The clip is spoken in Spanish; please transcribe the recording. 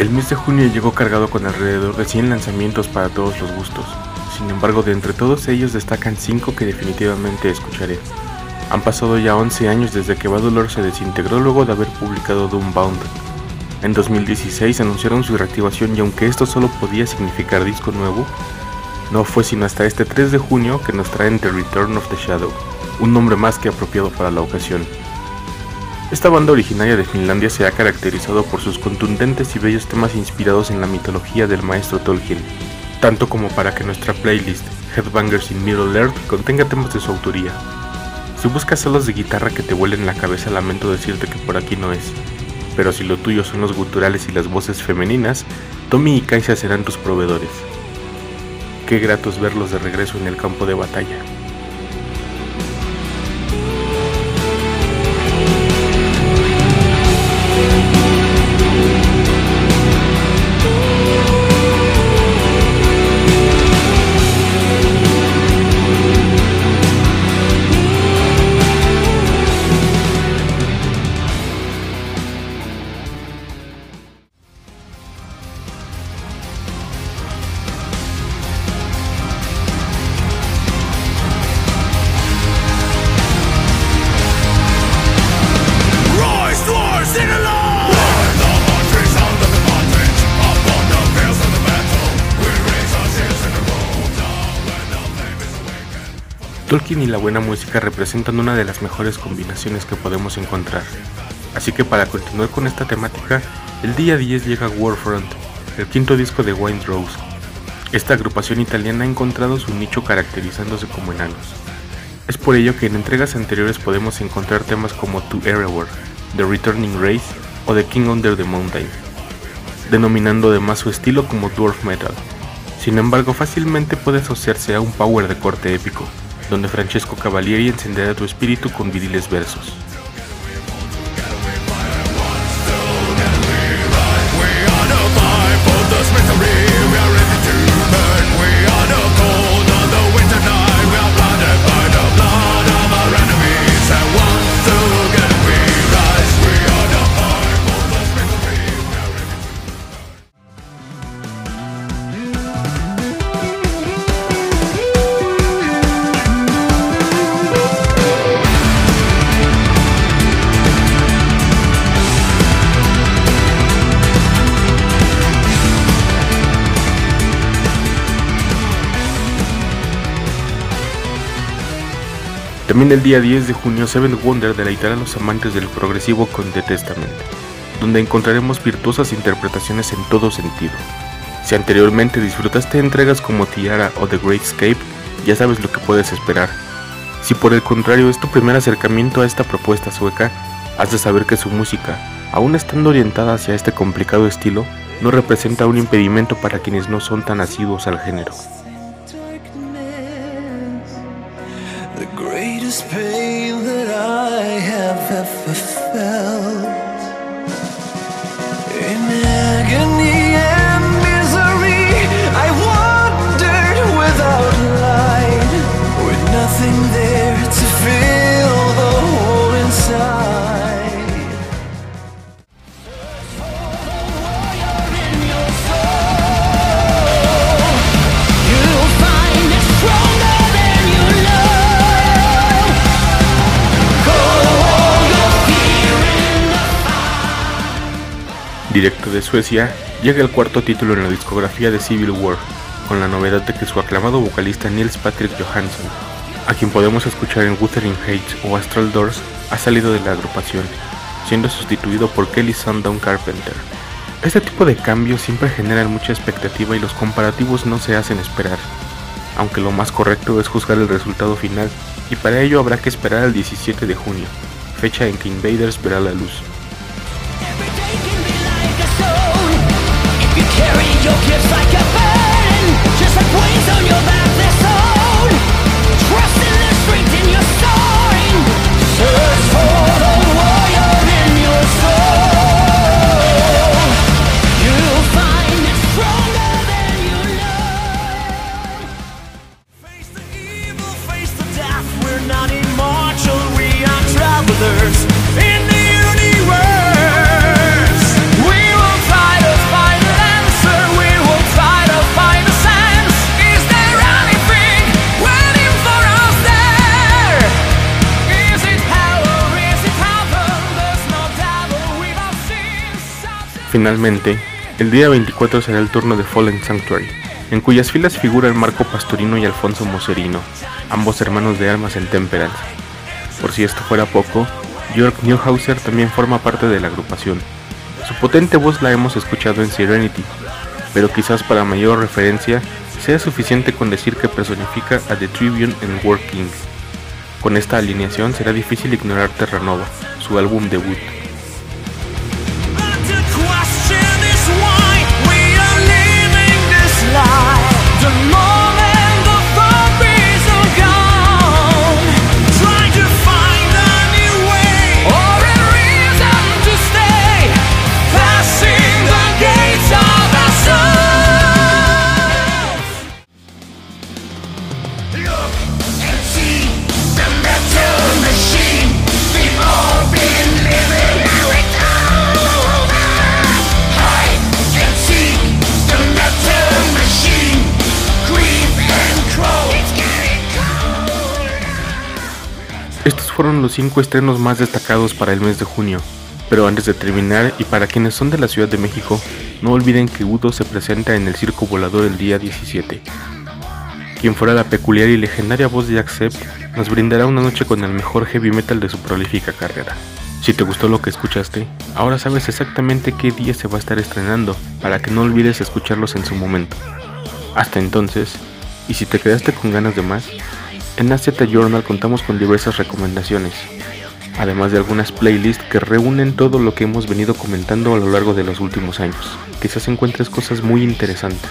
El mes de junio llegó cargado con alrededor de 100 lanzamientos para todos los gustos. Sin embargo, de entre todos ellos destacan 5 que definitivamente escucharé. Han pasado ya 11 años desde que Bad Dolor se desintegró luego de haber publicado Doombound. En 2016 anunciaron su reactivación y aunque esto solo podía significar disco nuevo, no fue sino hasta este 3 de junio que nos traen The Return of the Shadow un nombre más que apropiado para la ocasión. Esta banda originaria de Finlandia se ha caracterizado por sus contundentes y bellos temas inspirados en la mitología del maestro Tolkien, tanto como para que nuestra playlist Headbangers in Middle Earth contenga temas de su autoría. Si buscas solos de guitarra que te vuelen la cabeza, lamento decirte que por aquí no es. Pero si lo tuyo son los guturales y las voces femeninas, Tommy y Kaisa serán tus proveedores. Qué gratos verlos de regreso en el campo de batalla. Tolkien y la buena música representan una de las mejores combinaciones que podemos encontrar. Así que para continuar con esta temática, el día 10 llega Warfront, el quinto disco de Rose. Esta agrupación italiana ha encontrado su nicho caracterizándose como enanos. Es por ello que en entregas anteriores podemos encontrar temas como To Erewhon, The Returning Race o The King Under the Mountain, denominando además su estilo como Dwarf Metal. Sin embargo, fácilmente puede asociarse a un power de corte épico, donde Francesco Cavalieri encenderá tu espíritu con viriles versos. También el día 10 de junio Seven Wonder deleitará a los amantes del progresivo con The Testament, donde encontraremos virtuosas interpretaciones en todo sentido. Si anteriormente disfrutaste entregas como Tiara o The Great Escape, ya sabes lo que puedes esperar. Si por el contrario es tu primer acercamiento a esta propuesta sueca, has de saber que su música, aún estando orientada hacia este complicado estilo, no representa un impedimento para quienes no son tan asiduos al género. Greatest pain that I have ever felt. Directo de Suecia, llega el cuarto título en la discografía de Civil War, con la novedad de que su aclamado vocalista Nils Patrick Johansson, a quien podemos escuchar en Wuthering Heights o Astral Doors, ha salido de la agrupación, siendo sustituido por Kelly Sundown Carpenter. Este tipo de cambios siempre generan mucha expectativa y los comparativos no se hacen esperar, aunque lo más correcto es juzgar el resultado final y para ello habrá que esperar al 17 de junio, fecha en que Invaders verá la luz. In the universe, we will fight a Finalmente, el día 24 será el turno de Fallen Sanctuary, en cuyas filas figuran Marco Pastorino y Alfonso Moserino, ambos hermanos de armas en Temperance. Por si esto fuera poco, York Newhauser también forma parte de la agrupación. Su potente voz la hemos escuchado en Serenity, pero quizás para mayor referencia sea suficiente con decir que personifica a The Tribune en Working. Con esta alineación será difícil ignorar Terranova, su álbum debut. Estos fueron los 5 estrenos más destacados para el mes de junio. Pero antes de terminar, y para quienes son de la Ciudad de México, no olviden que Udo se presenta en el Circo Volador el día 17. Quien fuera la peculiar y legendaria voz de Accept, nos brindará una noche con el mejor heavy metal de su prolífica carrera. Si te gustó lo que escuchaste, ahora sabes exactamente qué día se va a estar estrenando, para que no olvides escucharlos en su momento. Hasta entonces, y si te quedaste con ganas de más, en AZ Journal contamos con diversas recomendaciones, además de algunas playlists que reúnen todo lo que hemos venido comentando a lo largo de los últimos años. Quizás encuentres cosas muy interesantes.